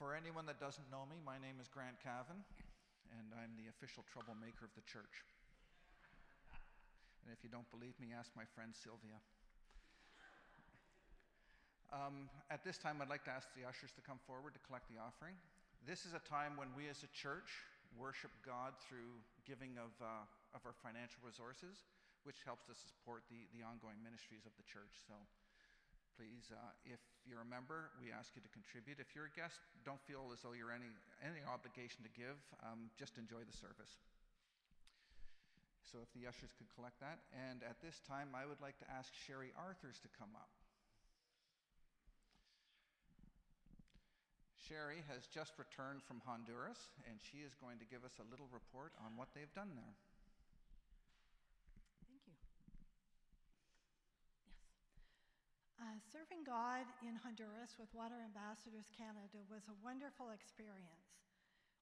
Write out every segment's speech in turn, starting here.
For anyone that doesn't know me, my name is Grant Cavan, and I'm the official troublemaker of the church. And if you don't believe me, ask my friend Sylvia. Um, at this time, I'd like to ask the ushers to come forward to collect the offering. This is a time when we as a church worship God through giving of, uh, of our financial resources, which helps to support the, the ongoing ministries of the church. So please, uh, if you're a member, we ask you to contribute. If you're a guest, don't feel as though you're any, any obligation to give. Um, just enjoy the service. So if the ushers could collect that. And at this time, I would like to ask Sherry Arthurs to come up. Sherry has just returned from Honduras, and she is going to give us a little report on what they've done there. Thank you. Yes. Uh, serving God in Honduras with Water Ambassadors Canada was a wonderful experience.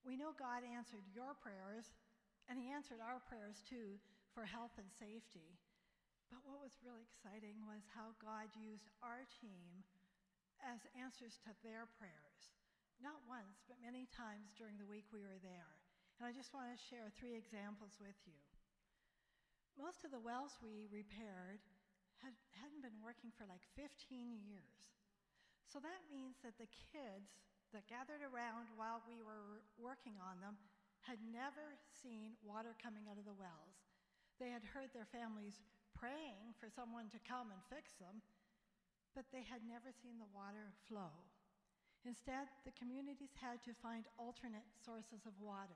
We know God answered your prayers, and He answered our prayers too for health and safety. But what was really exciting was how God used our team as answers to their prayers not once, but many times during the week we were there. And I just want to share three examples with you. Most of the wells we repaired had, hadn't been working for like 15 years. So that means that the kids that gathered around while we were working on them had never seen water coming out of the wells. They had heard their families praying for someone to come and fix them, but they had never seen the water flow. Instead, the communities had to find alternate sources of water.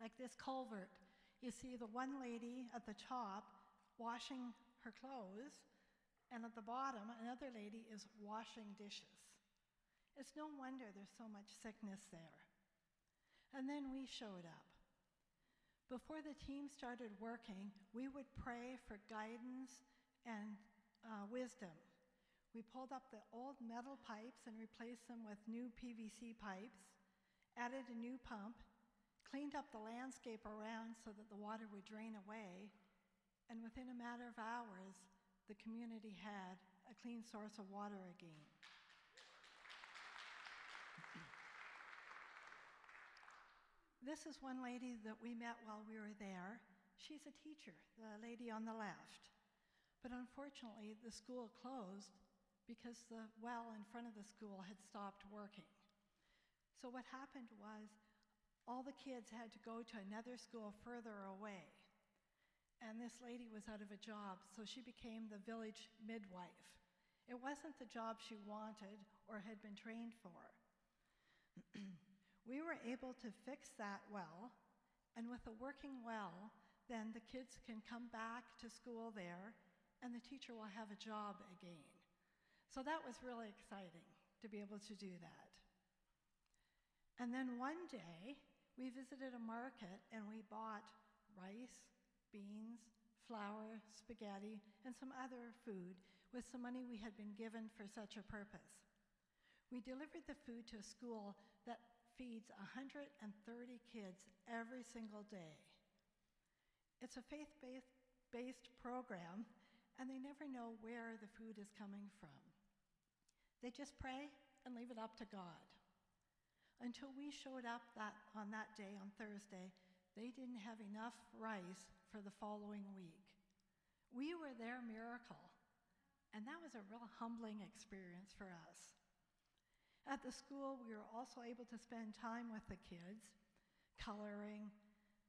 Like this culvert, you see the one lady at the top washing her clothes, and at the bottom, another lady is washing dishes. It's no wonder there's so much sickness there. And then we showed up. Before the team started working, we would pray for guidance and uh, wisdom we pulled up the old metal pipes and replaced them with new PVC pipes, added a new pump, cleaned up the landscape around so that the water would drain away, and within a matter of hours, the community had a clean source of water again. this is one lady that we met while we were there. She's a teacher, the lady on the left. But unfortunately, the school closed because the well in front of the school had stopped working. So, what happened was all the kids had to go to another school further away. And this lady was out of a job, so she became the village midwife. It wasn't the job she wanted or had been trained for. we were able to fix that well, and with a working well, then the kids can come back to school there, and the teacher will have a job again. So that was really exciting to be able to do that. And then one day, we visited a market and we bought rice, beans, flour, spaghetti, and some other food with some money we had been given for such a purpose. We delivered the food to a school that feeds 130 kids every single day. It's a faith based program and they never know where the food is coming from. They just pray and leave it up to God. Until we showed up that, on that day, on Thursday, they didn't have enough rice for the following week. We were their miracle, and that was a real humbling experience for us. At the school, we were also able to spend time with the kids, coloring,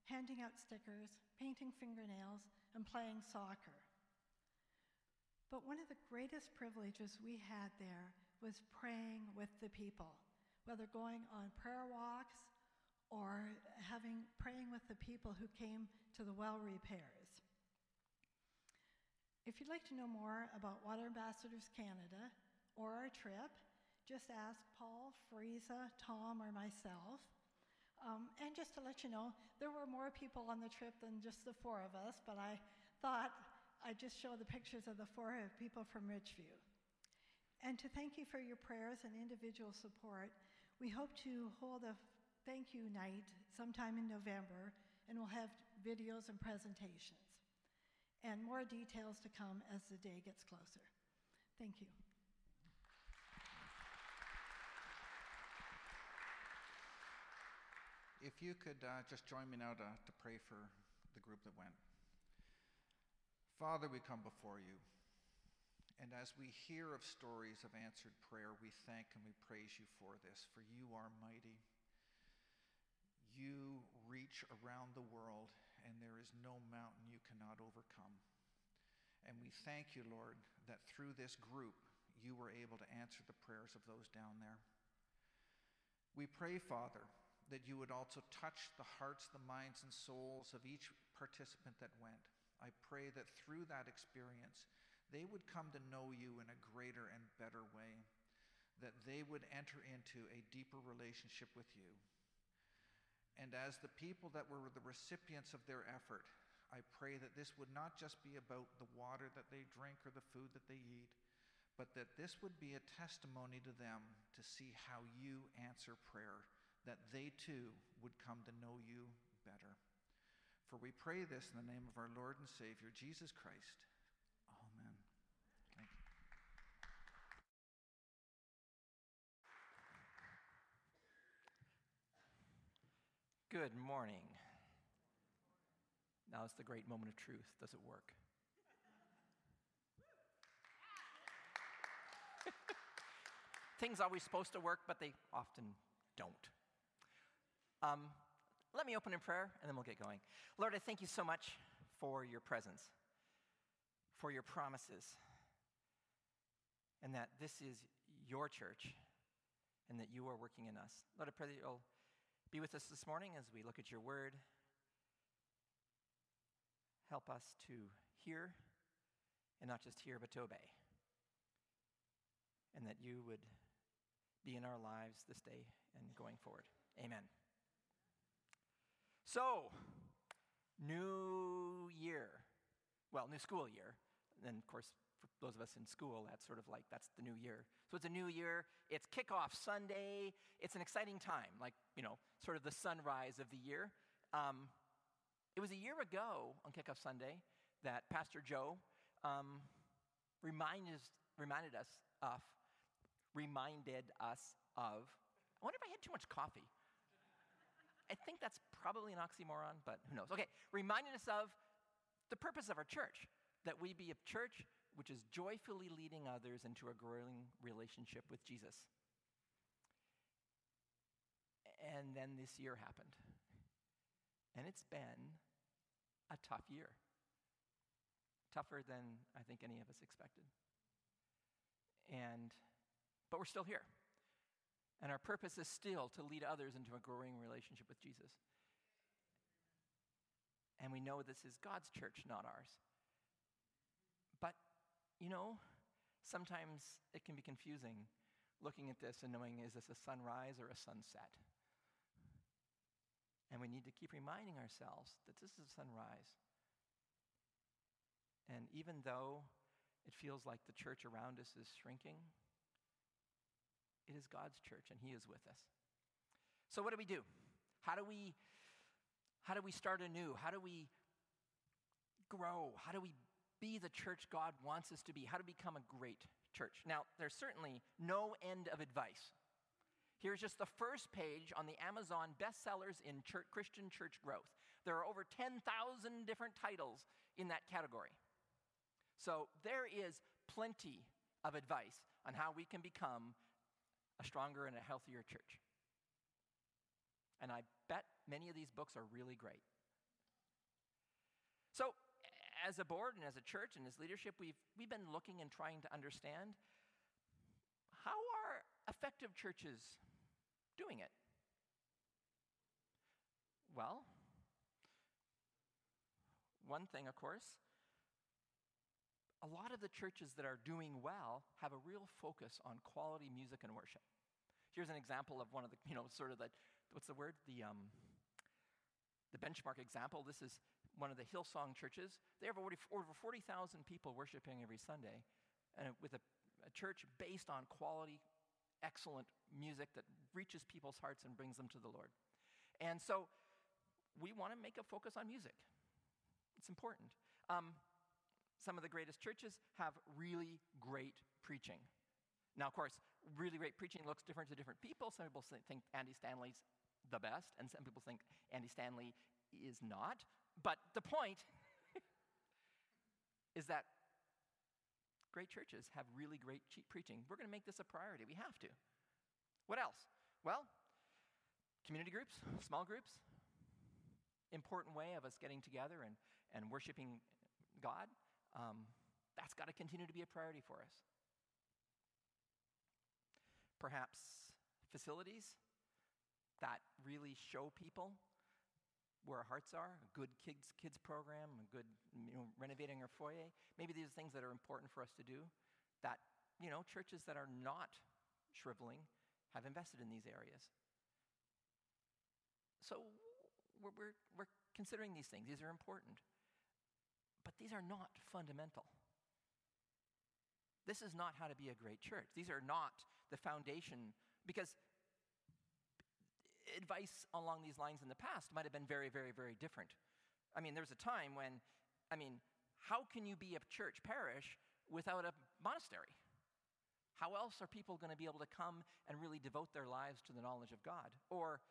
handing out stickers, painting fingernails, and playing soccer. But one of the greatest privileges we had there was praying with the people, whether going on prayer walks or having praying with the people who came to the well repairs. If you'd like to know more about Water Ambassadors Canada or our trip, just ask Paul, Frieza, Tom, or myself. Um, and just to let you know, there were more people on the trip than just the four of us, but I thought I'd just show the pictures of the four people from Ridgeview. And to thank you for your prayers and individual support, we hope to hold a thank you night sometime in November, and we'll have videos and presentations. And more details to come as the day gets closer. Thank you. if you could uh, just join me now to, to pray for the group that went. Father, we come before you. And as we hear of stories of answered prayer, we thank and we praise you for this, for you are mighty. You reach around the world, and there is no mountain you cannot overcome. And we thank you, Lord, that through this group, you were able to answer the prayers of those down there. We pray, Father, that you would also touch the hearts, the minds, and souls of each participant that went. I pray that through that experience, they would come to know you in a greater and better way, that they would enter into a deeper relationship with you. And as the people that were the recipients of their effort, I pray that this would not just be about the water that they drink or the food that they eat, but that this would be a testimony to them to see how you answer prayer, that they too would come to know you better. For we pray this in the name of our Lord and Savior, Jesus Christ. Amen. Thank you. Good morning. Now it's the great moment of truth. Does it work? Things always supposed to work, but they often don't. Um, let me open in prayer and then we'll get going. Lord, I thank you so much for your presence, for your promises, and that this is your church and that you are working in us. Lord, I pray that you'll be with us this morning as we look at your word. Help us to hear, and not just hear, but to obey. And that you would be in our lives this day and going forward. Amen. So, new year. Well, new school year. And of course, for those of us in school, that's sort of like that's the new year. So it's a new year. It's kickoff Sunday. It's an exciting time, like, you know, sort of the sunrise of the year. Um, it was a year ago on kickoff Sunday that Pastor Joe um, reminded, reminded us of, reminded us of, I wonder if I had too much coffee. I think that's probably an oxymoron, but who knows? Okay, reminding us of the purpose of our church that we be a church which is joyfully leading others into a growing relationship with Jesus. And then this year happened. And it's been a tough year. Tougher than I think any of us expected. And but we're still here. And our purpose is still to lead others into a growing relationship with Jesus. And we know this is God's church, not ours. You know, sometimes it can be confusing looking at this and knowing is this a sunrise or a sunset? And we need to keep reminding ourselves that this is a sunrise. And even though it feels like the church around us is shrinking, it is God's church and He is with us. So, what do we do? How do we how do we start anew? How do we grow? How do we be the church God wants us to be? How to become a great church? Now, there's certainly no end of advice. Here's just the first page on the Amazon bestsellers in church, Christian church growth. There are over 10,000 different titles in that category. So there is plenty of advice on how we can become a stronger and a healthier church. And I bet many of these books are really great. So, as a board and as a church and as leadership, we've, we've been looking and trying to understand how are effective churches doing it? Well, one thing, of course, a lot of the churches that are doing well have a real focus on quality music and worship. Here's an example of one of the, you know, sort of the what's the word? The, um, the benchmark example. This is one of the Hillsong churches. They have over 40,000 people worshiping every Sunday, and with a, a church based on quality, excellent music that reaches people's hearts and brings them to the Lord. And so we want to make a focus on music. It's important. Um, some of the greatest churches have really great preaching. Now, of course, really great preaching looks different to different people. Some people think Andy Stanley's the best, and some people think Andy Stanley is not. But the point is that great churches have really great cheap preaching. We're going to make this a priority. We have to. What else? Well, community groups, small groups, important way of us getting together and, and worshiping God. Um, that's got to continue to be a priority for us. Perhaps facilities that really show people where our hearts are, a good kids, kids program, a good, you know, renovating our foyer. Maybe these are things that are important for us to do that, you know, churches that are not shriveling have invested in these areas. So we're, we're, we're considering these things. These are important. But these are not fundamental. This is not how to be a great church. These are not the foundation, because advice along these lines in the past might have been very, very, very different. I mean, there's a time when, I mean, how can you be a church parish without a monastery? How else are people going to be able to come and really devote their lives to the knowledge of God? Or,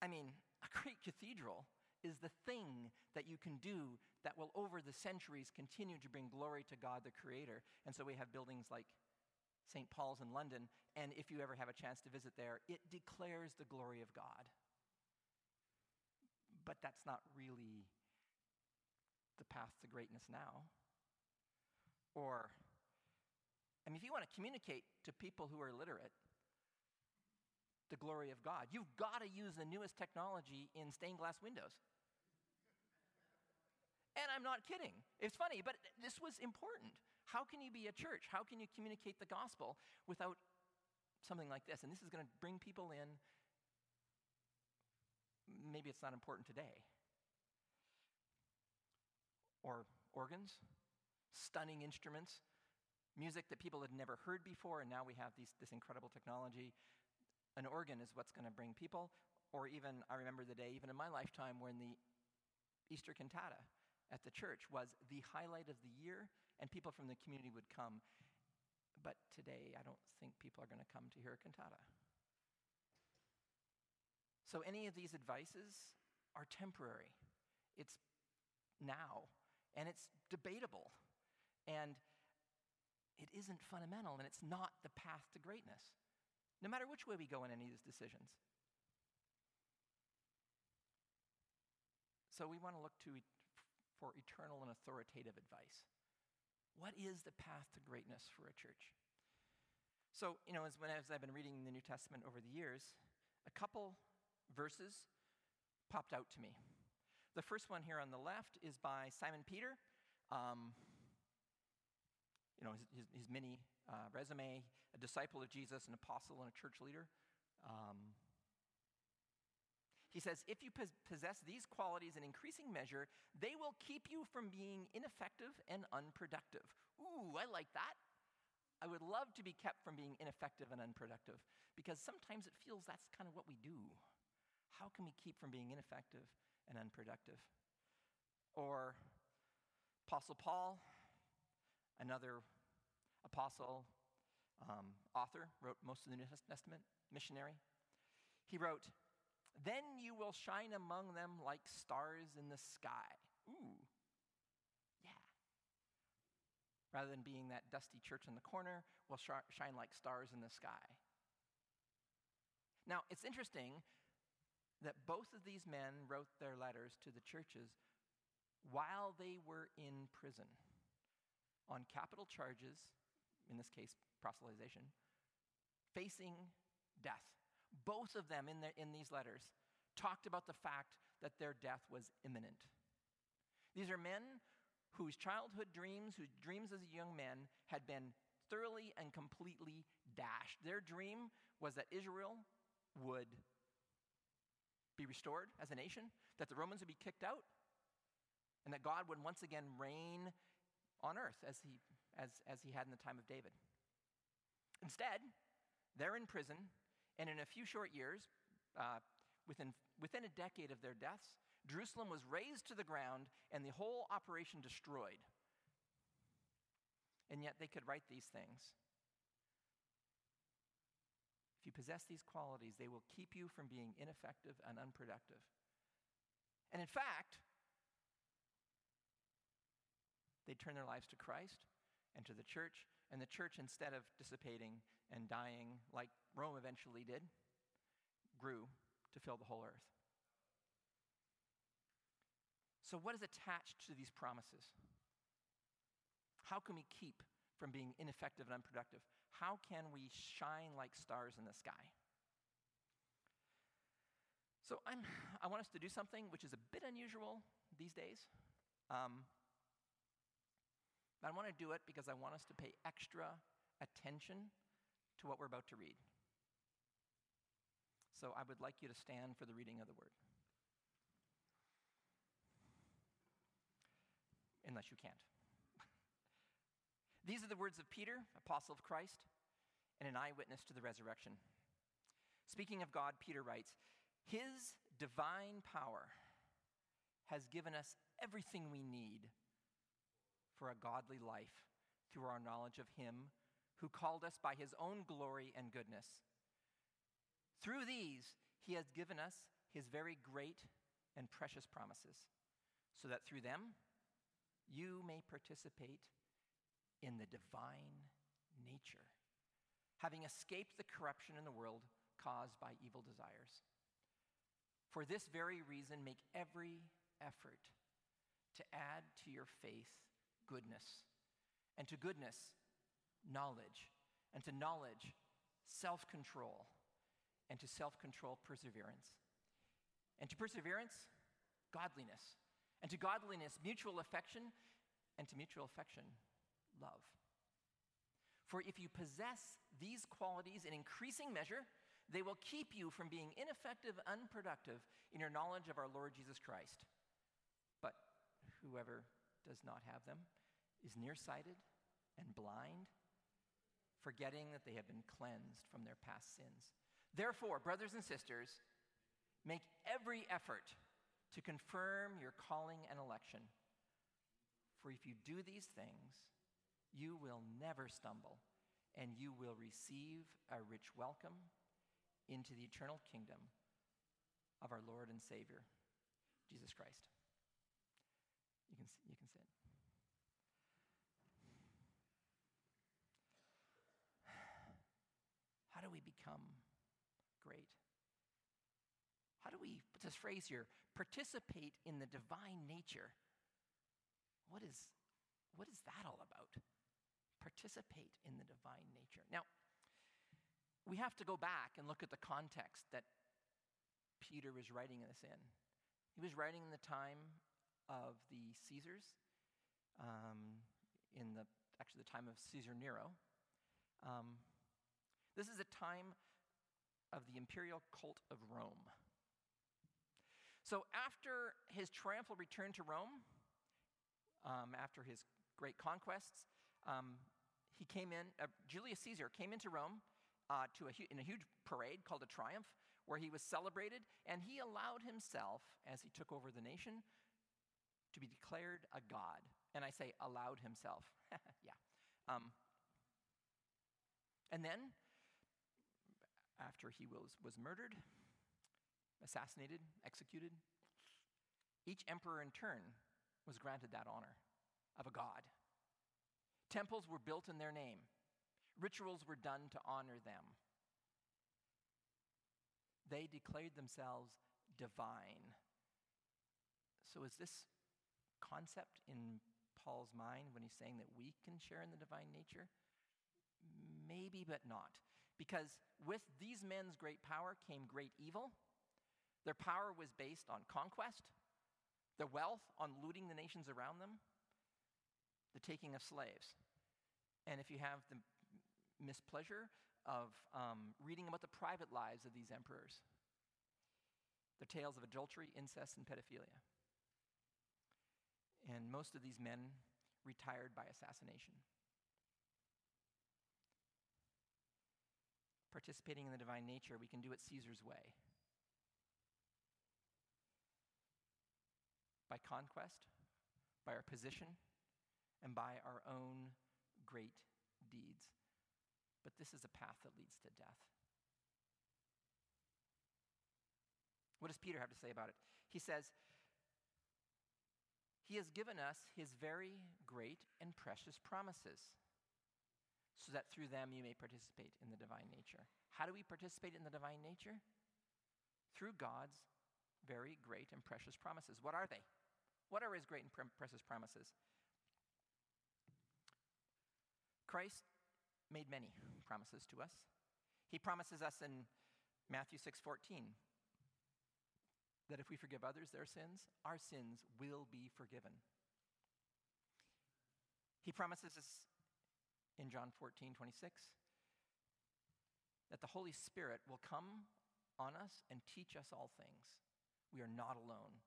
I mean, a great cathedral is the thing that you can do that will, over the centuries, continue to bring glory to God the Creator. And so we have buildings like St. Paul's in London, and if you ever have a chance to visit there, it declares the glory of God. But that's not really the path to greatness now. Or, I mean, if you want to communicate to people who are literate the glory of God, you've got to use the newest technology in stained glass windows. And I'm not kidding. It's funny, but this was important. How can you be a church? How can you communicate the gospel without something like this? And this is going to bring people in. Maybe it's not important today. Or organs, stunning instruments, music that people had never heard before, and now we have these, this incredible technology. An organ is what's going to bring people. Or even, I remember the day, even in my lifetime, when the Easter cantata at the church was the highlight of the year and people from the community would come. But today, I don't think people are going to come to hear a cantata. So, any of these advices are temporary. It's now, and it's debatable, and it isn't fundamental, and it's not the path to greatness, no matter which way we go in any of these decisions. So, we want to look to for eternal and authoritative advice. What is the path to greatness for a church? So, you know, as, when, as I've been reading the New Testament over the years, a couple verses popped out to me. The first one here on the left is by Simon Peter. Um, you know, his, his, his mini uh, resume, a disciple of Jesus, an apostle, and a church leader. Um, he says, if you possess these qualities in increasing measure, they will keep you from being ineffective and unproductive. Ooh, I like that. I would love to be kept from being ineffective and unproductive because sometimes it feels that's kind of what we do. How can we keep from being ineffective and unproductive? Or Apostle Paul, another apostle, um, author, wrote most of the New Testament, missionary. He wrote, then you will shine among them like stars in the sky. Ooh, yeah. Rather than being that dusty church in the corner, we'll sh- shine like stars in the sky. Now, it's interesting that both of these men wrote their letters to the churches while they were in prison on capital charges, in this case, proselytization, facing death. Both of them in, in these letters talked about the fact that their death was imminent. These are men whose childhood dreams, whose dreams as young men, had been thoroughly and completely dashed. Their dream was that Israel would be restored as a nation, that the Romans would be kicked out, and that God would once again reign on earth as he, as, as he had in the time of David. Instead, they're in prison and in a few short years, uh, within, within a decade of their deaths, Jerusalem was razed to the ground and the whole operation destroyed. And yet they could write these things. If you possess these qualities, they will keep you from being ineffective and unproductive. And in fact, they turn their lives to Christ and to the church, and the church, instead of dissipating and dying like Rome eventually did, grew to fill the whole earth. So, what is attached to these promises? How can we keep from being ineffective and unproductive? How can we shine like stars in the sky? So I'm, I want us to do something which is a bit unusual these days. Um, but I want to do it because I want us to pay extra attention to what we're about to read. So I would like you to stand for the reading of the word. Unless you can't. These are the words of Peter, apostle of Christ, and an eyewitness to the resurrection. Speaking of God, Peter writes, His divine power has given us everything we need for a godly life through our knowledge of Him who called us by His own glory and goodness. Through these, He has given us His very great and precious promises, so that through them you may participate in the divine nature, having escaped the corruption in the world caused by evil desires. For this very reason, make every effort to add to your faith goodness, and to goodness, knowledge, and to knowledge, self control, and to self control, perseverance, and to perseverance, godliness, and to godliness, mutual affection, and to mutual affection, love. For if you possess these qualities in increasing measure, they will keep you from being ineffective, unproductive in your knowledge of our Lord Jesus Christ. But whoever does not have them is nearsighted and blind, forgetting that they have been cleansed from their past sins. Therefore, brothers and sisters, make every effort to confirm your calling and election. For if you do these things, you will never stumble, and you will receive a rich welcome into the eternal kingdom of our Lord and Savior, Jesus Christ. You can, you can sit. Do we become great? How do we, what's this phrase here? Participate in the divine nature. What is, what is that all about? participate in the divine nature. Now, we have to go back and look at the context that Peter was writing this in. He was writing in the time of the Caesars, um, in the actually the time of Caesar Nero. Um, this is a time of the imperial cult of Rome. So after his triumphal return to Rome, um, after his great conquests, um, he came in, uh, Julius Caesar came into Rome uh, to a hu- in a huge parade called a triumph, where he was celebrated, and he allowed himself, as he took over the nation, to be declared a god. And I say allowed himself. yeah. Um, and then, after he was, was murdered, assassinated, executed, each emperor in turn was granted that honor of a god. Temples were built in their name, rituals were done to honor them. They declared themselves divine. So, is this concept in Paul's mind when he's saying that we can share in the divine nature? Maybe, but not. Because with these men's great power came great evil. Their power was based on conquest, their wealth on looting the nations around them, the taking of slaves. And if you have the mispleasure of um, reading about the private lives of these emperors, their tales of adultery, incest, and pedophilia. And most of these men retired by assassination. participating in the divine nature, we can do it Caesar's way by conquest, by our position, and by our own great deeds. But this is a path that leads to death. What does Peter have to say about it? He says, He has given us His very great and precious promises so that through them you may participate in the divine nature. How do we participate in the divine nature? Through God's very great and precious promises. What are they? What are His great and precious promises? Christ made many promises to us. He promises us in Matthew 6:14 that if we forgive others their sins, our sins will be forgiven. He promises us in John 14, 26, that the Holy Spirit will come on us and teach us all things. We are not alone.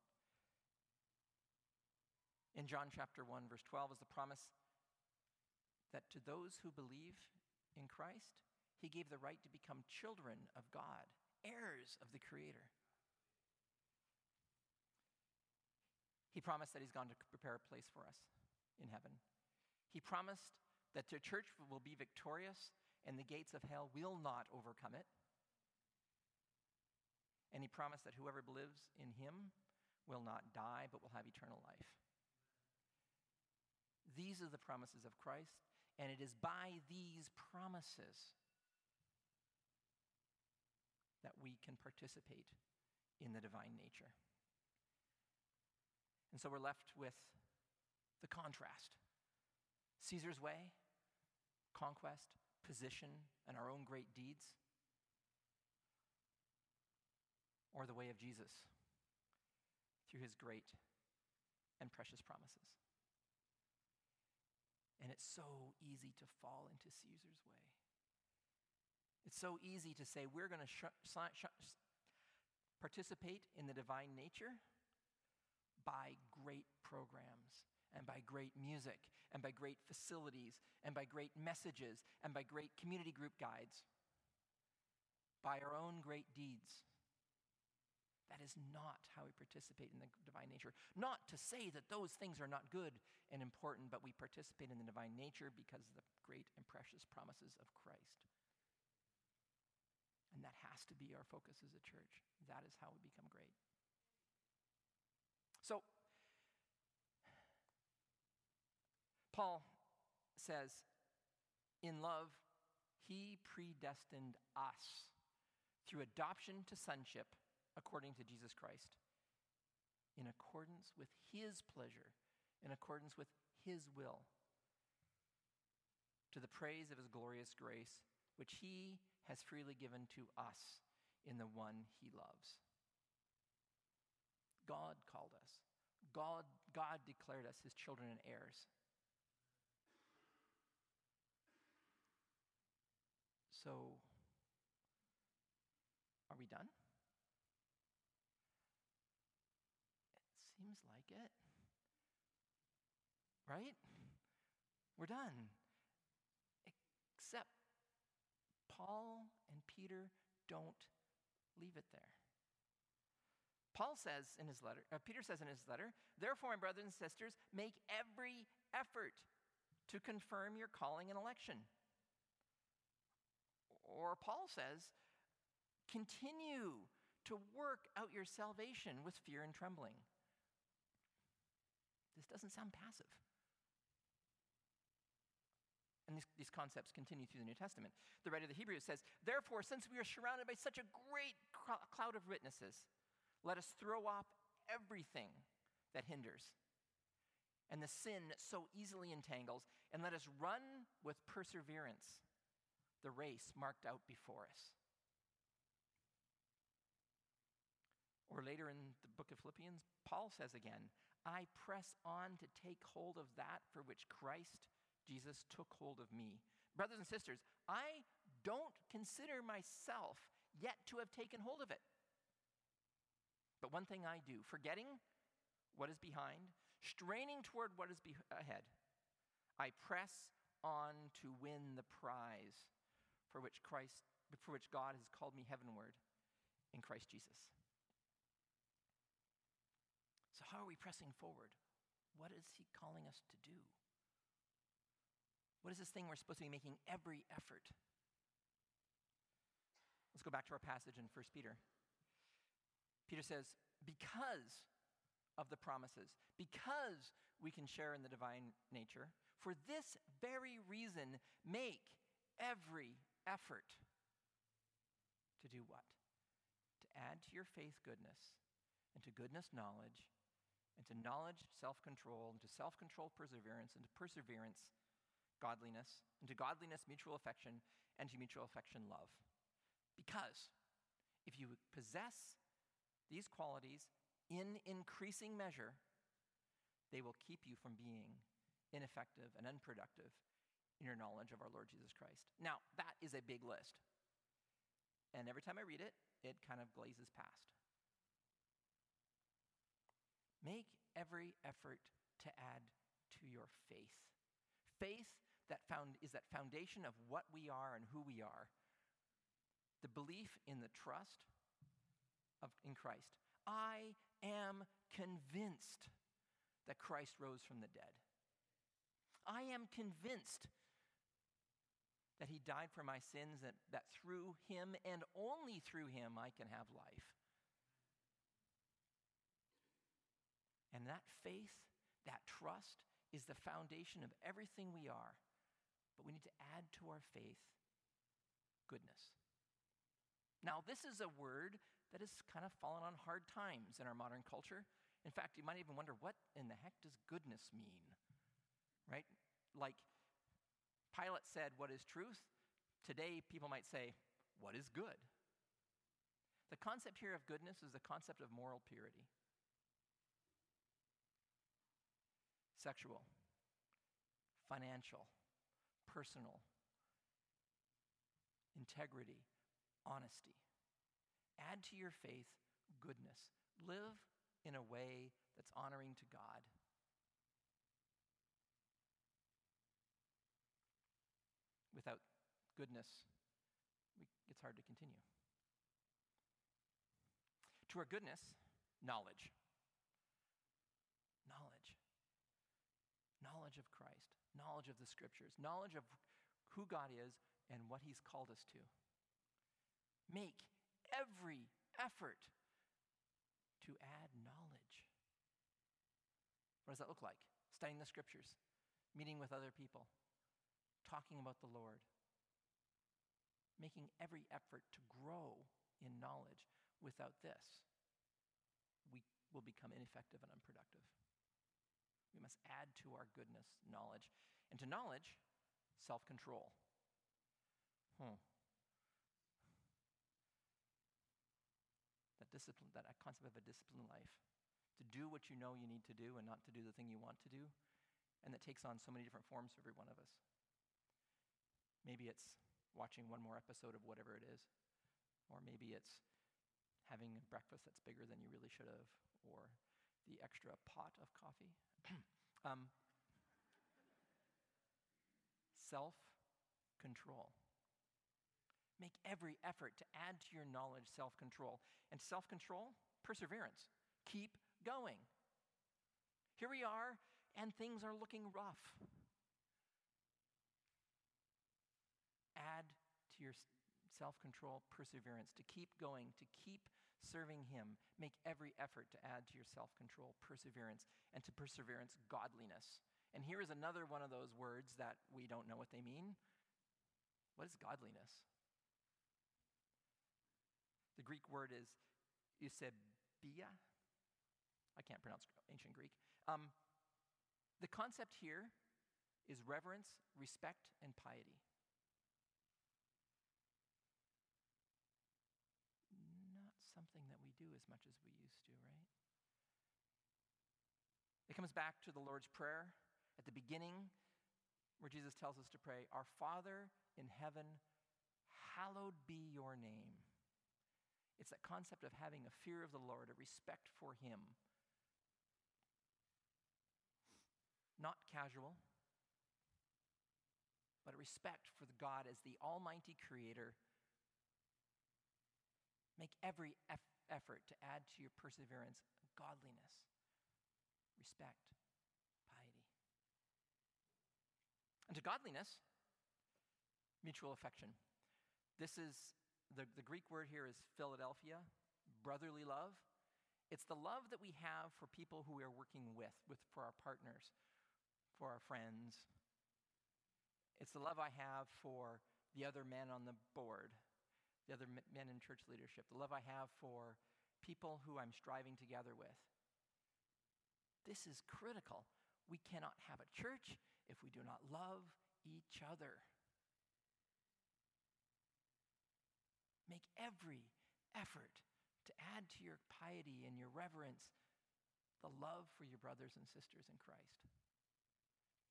In John chapter 1, verse 12, is the promise that to those who believe in Christ, he gave the right to become children of God, heirs of the Creator. He promised that He's gone to prepare a place for us in heaven. He promised that the church will be victorious and the gates of hell will not overcome it. And He promised that whoever lives in Him will not die but will have eternal life. These are the promises of Christ, and it is by these promises that we can participate in the divine nature. And so we're left with the contrast Caesar's way, conquest, position, and our own great deeds, or the way of Jesus through his great and precious promises. And it's so easy to fall into Caesar's way. It's so easy to say we're going to sh- sh- sh- participate in the divine nature by great programs and by great music and by great facilities and by great messages and by great community group guides, by our own great deeds. That is not how we participate in the divine nature. Not to say that those things are not good and important, but we participate in the divine nature because of the great and precious promises of Christ. And that has to be our focus as a church. That is how we become great. So, Paul says, in love, he predestined us through adoption to sonship according to Jesus Christ, in accordance with his pleasure, in accordance with his will, to the praise of his glorious grace, which he has freely given to us in the one he loves. God called us. God, God declared us his children and heirs. So, are we done? It seems like it. Right? We're done. Except Paul and Peter don't leave it there. Paul says in his letter, uh, Peter says in his letter, therefore, my brothers and sisters, make every effort to confirm your calling and election. Or Paul says, continue to work out your salvation with fear and trembling. This doesn't sound passive. And these, these concepts continue through the New Testament. The writer of the Hebrews says, Therefore, since we are surrounded by such a great cloud of witnesses, let us throw off everything that hinders and the sin that so easily entangles, and let us run with perseverance the race marked out before us. Or later in the book of Philippians, Paul says again, I press on to take hold of that for which Christ Jesus took hold of me. Brothers and sisters, I don't consider myself yet to have taken hold of it. But one thing I do, forgetting what is behind, straining toward what is be- ahead, I press on to win the prize for which Christ for which God has called me heavenward in Christ Jesus. So how are we pressing forward? What is he calling us to do? What is this thing we're supposed to be making every effort? Let's go back to our passage in 1 Peter. Peter says, because of the promises, because we can share in the divine nature, for this very reason, make every effort to do what? To add to your faith goodness, and to goodness knowledge, and to knowledge self control, and to self control perseverance, and to perseverance godliness, and to godliness mutual affection, and to mutual affection love. Because if you possess these qualities in increasing measure, they will keep you from being ineffective and unproductive in your knowledge of our Lord Jesus Christ. Now, that is a big list. And every time I read it, it kind of glazes past. Make every effort to add to your faith. Faith that found, is that foundation of what we are and who we are. The belief in the trust of, in Christ. I am convinced that Christ rose from the dead. I am convinced that he died for my sins, and that through him and only through him I can have life. And that faith, that trust, is the foundation of everything we are. But we need to add to our faith goodness. Now, this is a word that has kind of fallen on hard times in our modern culture. In fact, you might even wonder what in the heck does goodness mean? Right? Like Pilate said, What is truth? Today, people might say, What is good? The concept here of goodness is the concept of moral purity. Sexual, financial, personal, integrity, honesty. Add to your faith goodness. Live in a way that's honoring to God. Without goodness, we, it's hard to continue. To our goodness, knowledge. Knowledge. Knowledge of Christ, knowledge of the scriptures, knowledge of who God is and what He's called us to. Make every effort to add knowledge. What does that look like? Studying the scriptures, meeting with other people, talking about the Lord, making every effort to grow in knowledge. Without this, we will become ineffective and unproductive. We must add to our goodness knowledge. And to knowledge, self control. Hmm. That discipline, that concept of a disciplined life. To do what you know you need to do and not to do the thing you want to do. And that takes on so many different forms for every one of us. Maybe it's watching one more episode of whatever it is, or maybe it's having breakfast that's bigger than you really should have, or the extra pot of coffee. um, Self control. Make every effort to add to your knowledge self control. And self control, perseverance. Keep going. Here we are, and things are looking rough. Add to your self control perseverance, to keep going, to keep serving Him. Make every effort to add to your self control perseverance, and to perseverance, godliness. And here is another one of those words that we don't know what they mean. What is godliness? The Greek word is eusebia. I can't pronounce ancient Greek. Um, the concept here is reverence, respect, and piety. Not that we do as much as we used to, right? It comes back to the Lord's Prayer at the beginning, where Jesus tells us to pray, Our Father in heaven, hallowed be your name. It's that concept of having a fear of the Lord, a respect for Him. Not casual, but a respect for God as the Almighty Creator. Make every eff- effort to add to your perseverance godliness, respect, piety. And to godliness, mutual affection. This is the, the Greek word here is Philadelphia, brotherly love. It's the love that we have for people who we are working with, with for our partners, for our friends. It's the love I have for the other men on the board, the other men in church leadership, the love I have for people who I'm striving together with. This is critical. We cannot have a church if we do not love each other. Make every effort to add to your piety and your reverence the love for your brothers and sisters in Christ.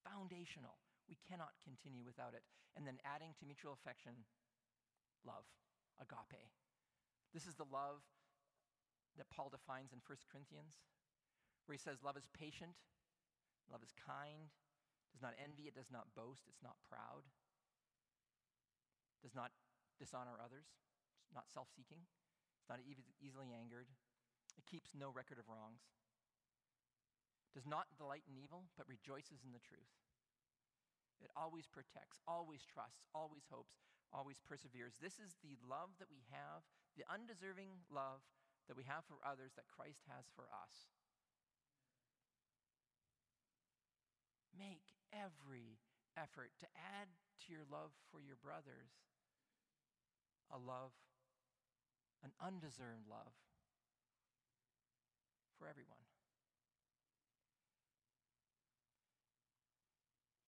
Foundational. We cannot continue without it. And then adding to mutual affection, love, agape. This is the love that Paul defines in 1 Corinthians, where he says, Love is patient, love is kind, does not envy, it does not boast, it's not proud, does not dishonor others, it's not self seeking, it's not easily angered, it keeps no record of wrongs, does not delight in evil, but rejoices in the truth. It always protects, always trusts, always hopes, always perseveres. This is the love that we have, the undeserving love that we have for others that Christ has for us. Make every effort to add to your love for your brothers a love an undeserved love for everyone.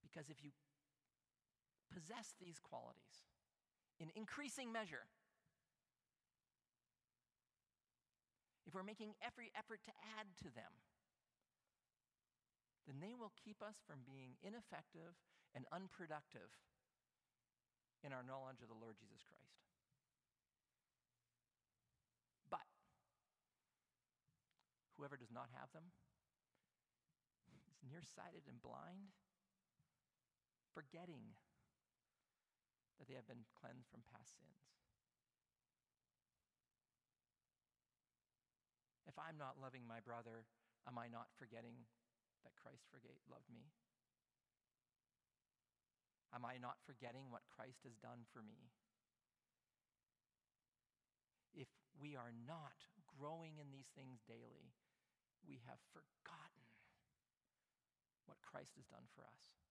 Because if you possess these qualities in increasing measure, if we're making every effort to add to them, then they will keep us from being ineffective and unproductive in our knowledge of the Lord Jesus Christ. But whoever does not have them is nearsighted and blind, forgetting that they have been cleansed from past sins. If I'm not loving my brother, am I not forgetting that Christ forgave, loved me? Am I not forgetting what Christ has done for me? If we are not growing in these things daily, we have forgotten what Christ has done for us.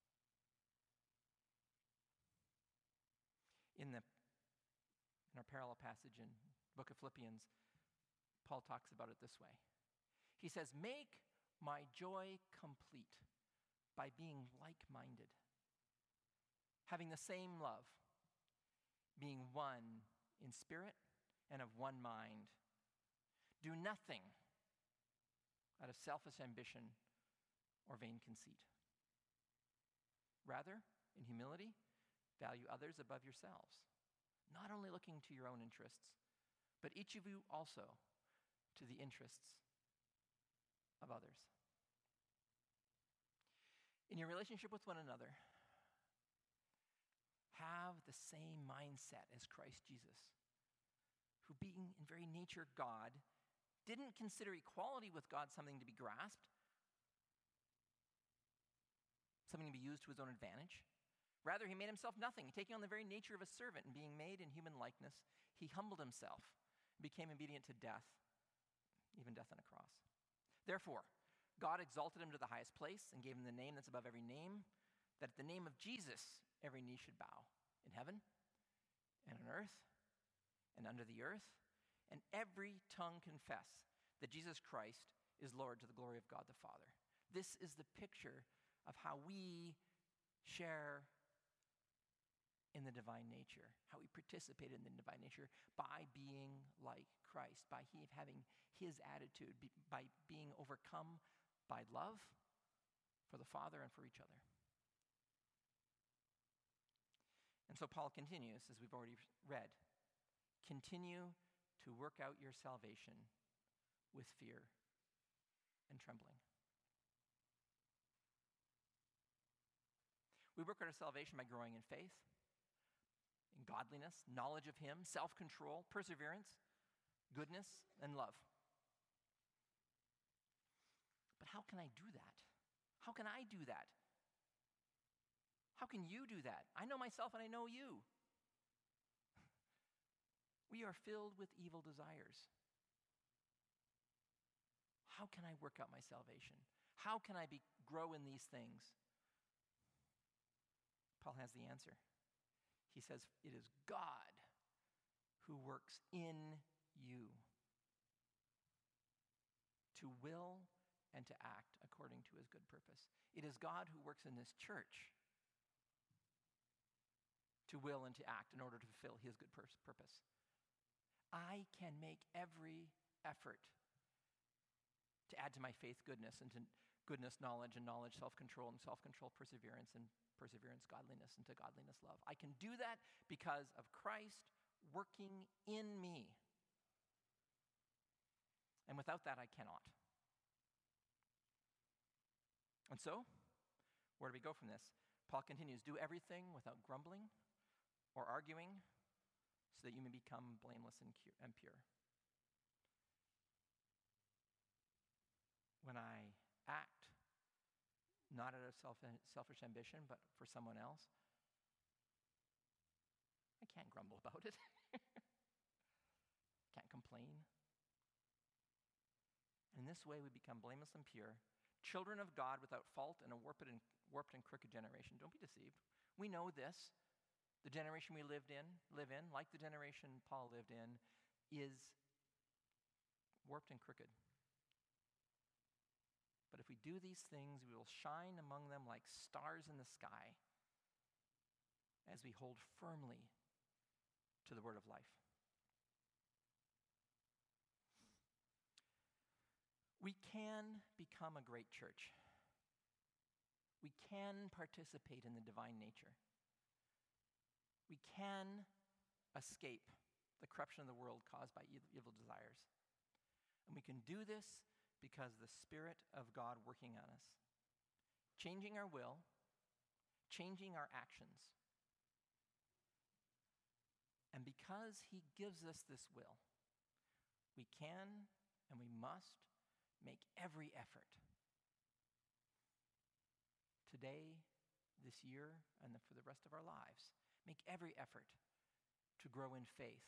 In the in our parallel passage in book of Philippians, Paul talks about it this way. He says, "Make my joy complete by being like-minded, having the same love, being one in spirit and of one mind. Do nothing out of selfish ambition or vain conceit. Rather, in humility, value others above yourselves, not only looking to your own interests, but each of you also to the interests of others. In your relationship with one another, have the same mindset as Christ Jesus, who, being in very nature God, didn't consider equality with God something to be grasped, something to be used to his own advantage. Rather, he made himself nothing, taking on the very nature of a servant and being made in human likeness. He humbled himself and became obedient to death, even death on a cross. Therefore, God exalted him to the highest place and gave him the name that's above every name, that at the name of Jesus every knee should bow in heaven and on earth and under the earth and every tongue confess that Jesus Christ is Lord to the glory of God the Father. This is the picture of how we share in the divine nature, how we participate in the divine nature by being like Christ, by he, having his attitude, by being overcome by love for the Father and for each other. And so Paul continues, as we've already read continue to work out your salvation with fear and trembling. We work out our salvation by growing in faith, in godliness, knowledge of Him, self control, perseverance, goodness, and love. But how can I do that? How can I do that? How can you do that? I know myself and I know you. We are filled with evil desires. How can I work out my salvation? How can I be, grow in these things? Paul has the answer. He says, It is God who works in you to will and to act according to his good purpose. It is God who works in this church to will and to act in order to fulfill his good pur- purpose. I can make every effort to add to my faith goodness and to goodness knowledge and knowledge self control and self control perseverance and perseverance godliness and to godliness love. I can do that because of Christ working in me. And without that, I cannot. And so, where do we go from this? Paul continues Do everything without grumbling or arguing, so that you may become blameless and, pure. When I not out of self, selfish ambition, but for someone else, I can't grumble about it. can't complain. And in this way, we become blameless and pure, children of God without fault in a warped and, warped and crooked generation. Don't be deceived. We know this. The generation we lived in, live in, like the generation Paul lived in, is warped and crooked. But if we do these things, we will shine among them like stars in the sky as we hold firmly to the word of life. We can become a great church. We can participate in the divine nature we can escape the corruption of the world caused by evil desires. And we can do this because the Spirit of God working on us, changing our will, changing our actions. And because He gives us this will, we can and we must make every effort. Today, this year, and for the rest of our lives Make every effort to grow in faith,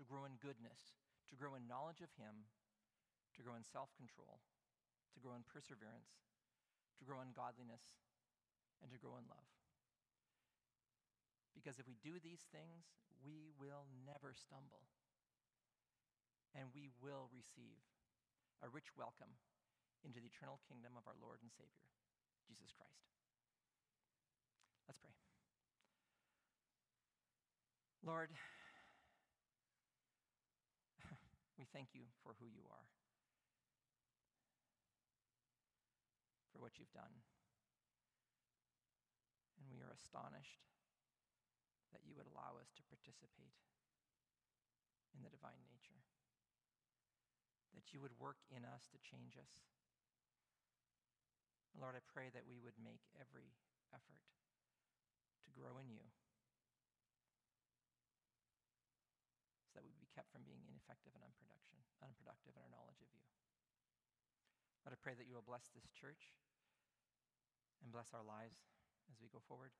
to grow in goodness, to grow in knowledge of Him, to grow in self control, to grow in perseverance, to grow in godliness, and to grow in love. Because if we do these things, we will never stumble. And we will receive a rich welcome into the eternal kingdom of our Lord and Savior, Jesus Christ. Let's pray. Lord, we thank you for who you are, for what you've done. And we are astonished that you would allow us to participate in the divine nature, that you would work in us to change us. Lord, I pray that we would make every effort to grow in you. So that we would be kept from being ineffective and unproductive in our knowledge of you. Lord, I pray that you will bless this church and bless our lives as we go forward.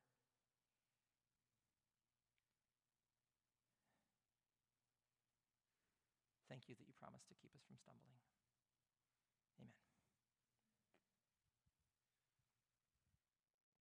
Thank you that you promise to keep us from stumbling. Amen.